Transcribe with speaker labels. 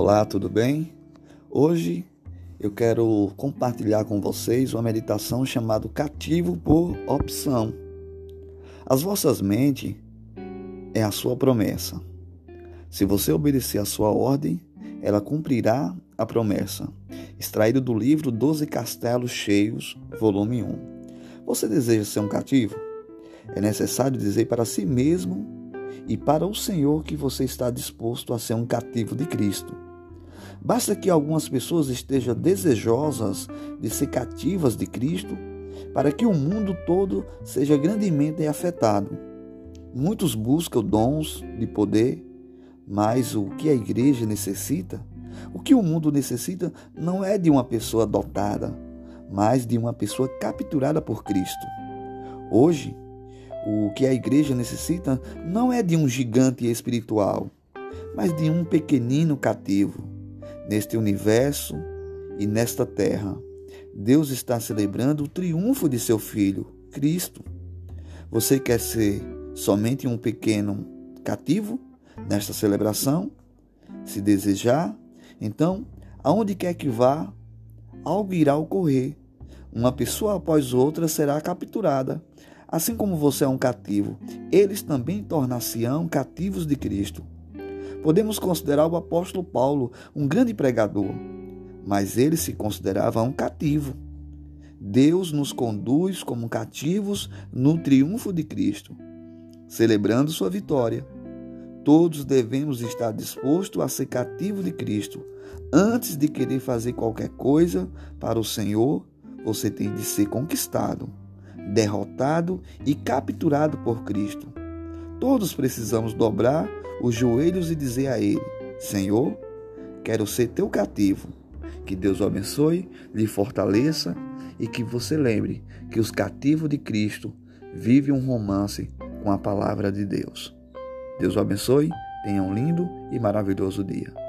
Speaker 1: Olá, tudo bem? Hoje eu quero compartilhar com vocês uma meditação chamada Cativo por Opção. As vossas mentes é a sua promessa. Se você obedecer a sua ordem, ela cumprirá a promessa. Extraído do livro Doze Castelos Cheios, volume 1. Você deseja ser um cativo? É necessário dizer para si mesmo e para o Senhor que você está disposto a ser um cativo de Cristo. Basta que algumas pessoas estejam desejosas de ser cativas de Cristo para que o mundo todo seja grandemente afetado. Muitos buscam dons de poder, mas o que a igreja necessita, o que o mundo necessita, não é de uma pessoa dotada, mas de uma pessoa capturada por Cristo. Hoje, o que a igreja necessita não é de um gigante espiritual, mas de um pequenino cativo. Neste universo e nesta terra, Deus está celebrando o triunfo de seu Filho, Cristo. Você quer ser somente um pequeno cativo nesta celebração? Se desejar, então, aonde quer que vá, algo irá ocorrer. Uma pessoa após outra será capturada Assim como você é um cativo, eles também tornar-se-ão cativos de Cristo. Podemos considerar o apóstolo Paulo um grande pregador, mas ele se considerava um cativo. Deus nos conduz como cativos no triunfo de Cristo, celebrando sua vitória. Todos devemos estar dispostos a ser cativo de Cristo. Antes de querer fazer qualquer coisa para o Senhor, você tem de ser conquistado derrotado e capturado por Cristo. Todos precisamos dobrar os joelhos e dizer a Ele: Senhor, quero ser teu cativo. Que Deus o abençoe, lhe fortaleça e que você lembre que os cativos de Cristo vivem um romance com a palavra de Deus. Deus o abençoe, tenha um lindo e maravilhoso dia.